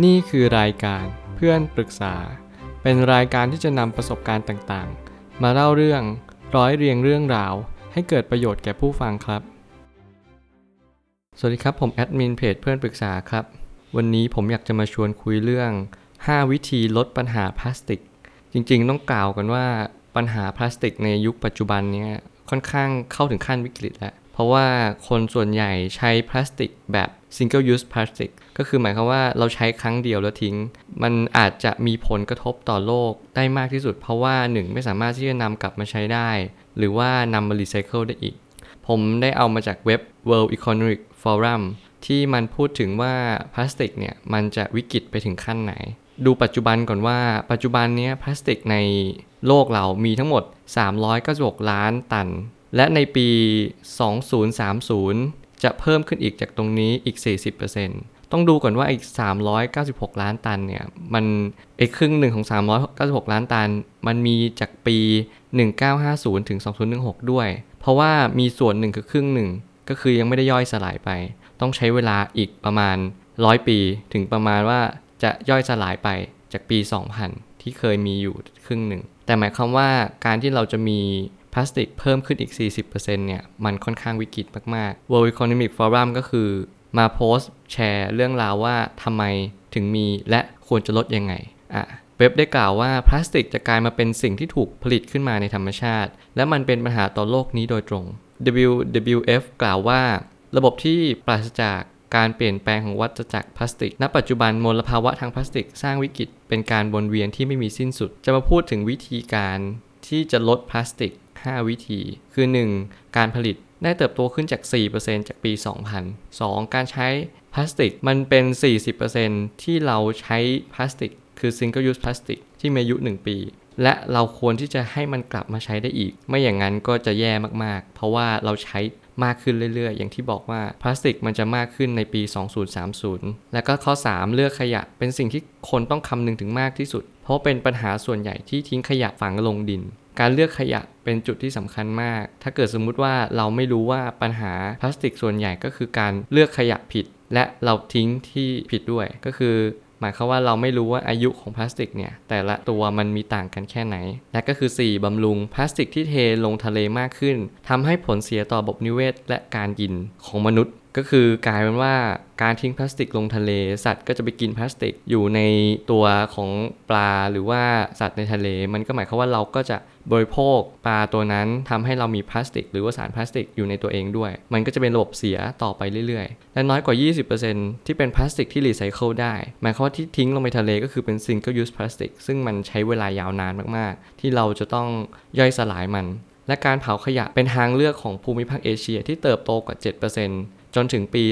นี่คือรายการเพื่อนปรึกษา เป็นรายการที่จะนำประสบการณ์ต่างๆ มาเล่าเรื่องร้อยเรียงเรื่องราว ให้เกิดประโยชน์แก่ผู้ฟังครับ สวัสดีครับผมแอดมินเพจเพื่อนปรึกษาครับ วันนี้ผมอยากจะมาชวนคุยเรื่อง 5 วิธีลดปัญหาพลาสติก จริงๆ ต้องกล่าวกันว่าปัญหาพลาสติกในยุคปัจจุบันนี้ค่อนข้างเข้าถึงขั้นวิกฤตแล้ว เพราะว่าคนส่วนใหญ่ใช้พลาสติกแบบ single use plastic ก็คือหมายความว่าเราใช้ครั้งเดียวแล้วทิ้ง มันอาจจะมีผลกระทบต่อโลกได้มากที่สุด เพราะว่าหนึ่งไม่สามารถที่จะนำกลับมาใช้ได้ หรือว่านำมารีไซเคิลได้อีก ผมได้เอามาจากเว็บ World Economic Forum ที่มันพูดถึงว่าพลาสติกเนี่ยมันจะวิกฤตไปถึงขั้นไหน ดูปัจจุบันก่อนว่าปัจจุบันนี้พลาสติกในโลกเรามีทั้งหมด 396 ล้านตัน และในปี 2030 จะเพิ่มขึ้นอีกจากตรงนี้อีก 40%ต้องดูก่อนว่าอีก 396 ล้านตันเนี่ย มันอีกครึ่งหนึ่งของ 396 ล้านตัน มันมีจากปี 1950 ถึง 2016 ด้วย เพราะว่ามีส่วนหนึ่งคือครึ่งหนึ่ง ก็คือยังไม่ได้ย่อยสลายไป ต้องใช้เวลาอีกประมาณ 100 ปีถึงประมาณว่าจะย่อยสลายไปจากปี 2000 ที่เคยมีอยู่ครึ่งหนึ่ง แต่หมายความว่าการที่เราจะมี พลาสติกเพิ่มขึ้นอีก 40%เนี่ย มันค่อนข้างวิกฤตมากๆ World Economic Forum ก็คือมาโพสต์แชร์เรื่องราวว่าทำไมถึงมีและควรจะลดยังไง อะ เว็บได้กล่าวว่าพลาสติกจะกลายมาเป็นสิ่งที่ถูกผลิตขึ้นมาในธรรมชาติ และมันเป็นปัญหาต่อโลกนี้โดยตรง WWF กล่าวว่า ระบบที่ปราศจากการเปลี่ยนแปลงของวัฏจักรพลาสติก ณ ปัจจุบันมลภาวะทางพลาสติกสร้างวิกฤตเป็นการวนเวียนที่ไม่มีสิ้นสุด จะมาพูดถึงวิธีการที่จะลดพลาสติก 5 วิธี คือ 1. การผลิตได้เติบโตขึ้นจาก 4%จากปี 2000 2. การใช้พลาสติกมันเป็น 40%ที่เราใช้พลาสติก คือ single use plastic ที่มีอายุ 1 ปี และเราควรที่จะให้มันกลับมาใช้ได้อีก ไม่อย่างนั้นก็จะแย่มากๆ เพราะว่าเราใช้มากขึ้นเรื่อยๆ อย่างที่บอกว่าพลาสติกมันจะมากขึ้นในปี 2030 แล้วก็ข้อ 3 เลือกขยะเป็นสิ่งที่คนต้องคำนึงถึงมากที่สุด เพราะเป็นปัญหาส่วนใหญ่ที่ทิ้งขยะฝังลงดิน การเลือกขยะเป็นจุดที่สำคัญมาก ถ้าเกิดสมมุติว่าเราไม่รู้ว่าปัญหาพลาสติกส่วนใหญ่ก็คือการเลือกขยะผิด และเราทิ้งที่ผิดด้วย ก็คือ หมายความว่าเราไม่รู้ว่าอายุของพลาสติกเนี่ยแต่ละตัวมันมีต่างกันแค่ไหน และก็คือ 4บำรุงพลาสติกที่เทลงทะเลมากขึ้นทำให้ผลเสียต่อระบบนิเวศและการกินของมนุษย์ ก็คือกลายเป็นว่าการทิ้งพลาสติกลงทะเล สัตว์ก็จะไปกินพลาสติกอยู่ในตัวของปลาหรือว่าสัตว์ในทะเล มันก็หมายความว่าเราก็จะบริโภคปลาตัวนั้นทำให้เรามีพลาสติก หรือว่าสารพลาสติกอยู่ในตัวเองด้วย มันก็จะเป็นระบบเสียต่อไปเรื่อยๆ และน้อยกว่า 20%ที่เป็นพลาสติกที่รีไซเคิลได้ หมายความว่าที่ทิ้งลงไปทะเลก็คือเป็น single use plastic ซึ่งมันใช้เวลายาวนานมากๆ ที่เราจะต้องย่อยสลายมัน และการเผาขยะเป็นทางเลือกของภูมิภาคเอเชียที่เติบโตกว่า 7% จนถึงปี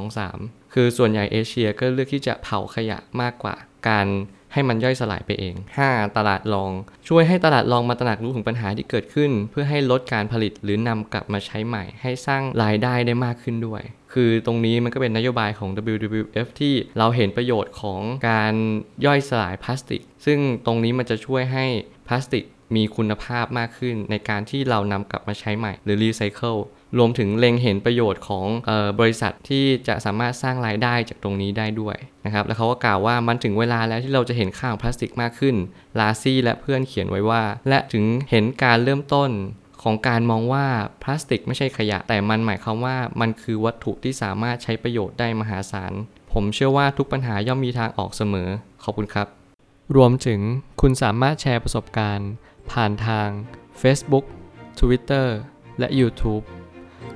2023 คือส่วนใหญ่เอเชียก็เลือกที่จะเผาขยะมากกว่าการให้มันย่อยสลายไปเอง 5. ตลาดรอง ช่วยให้ตลาดรองมาตระหนักรู้ถึงปัญหาที่เกิดขึ้น เพื่อให้ลดการผลิตหรือนำกลับมาใช้ใหม่ ให้สร้างรายได้ได้มากขึ้นด้วย คือตรงนี้มันก็เป็นนโยบายของ WWF ที่เราเห็นประโยชน์ของการย่อยสลายพลาสติก ซึ่งตรงนี้มันจะช่วยให้พลาสติกมีคุณภาพมากขึ้นในการที่เรานำกลับมาใช้ใหม่หรือรีไซเคิล รวมถึงเล็งเห็นประโยชน์ของออบริษัทที่จะสามารถสร้างรายได้จากตรงนี้ได้ด้วยนะครับแล้วเขาก็กล่าวว่ามันถึงเวลาแล้วที่เราจะเห็นค่าของพลาสติกมากขึ้น ลาซี่และเพื่อนเขียนไว้ว่า และถึงเห็นการเริ่มต้นของการมองว่าพลาสติกไม่ใช่ขยะ แต่มันหมายความว่ามันคือวัตถุที่สามารถใช้ประโยชน์ได้มหาศาล ผมเชื่อว่าทุกปัญหาย่อมมีทางออกเสมอ ขอบคุณครับ รวมถึงคุณสามารถแชร์ประสบการณ์ ผ่านทาง Facebook Twitter และ YouTube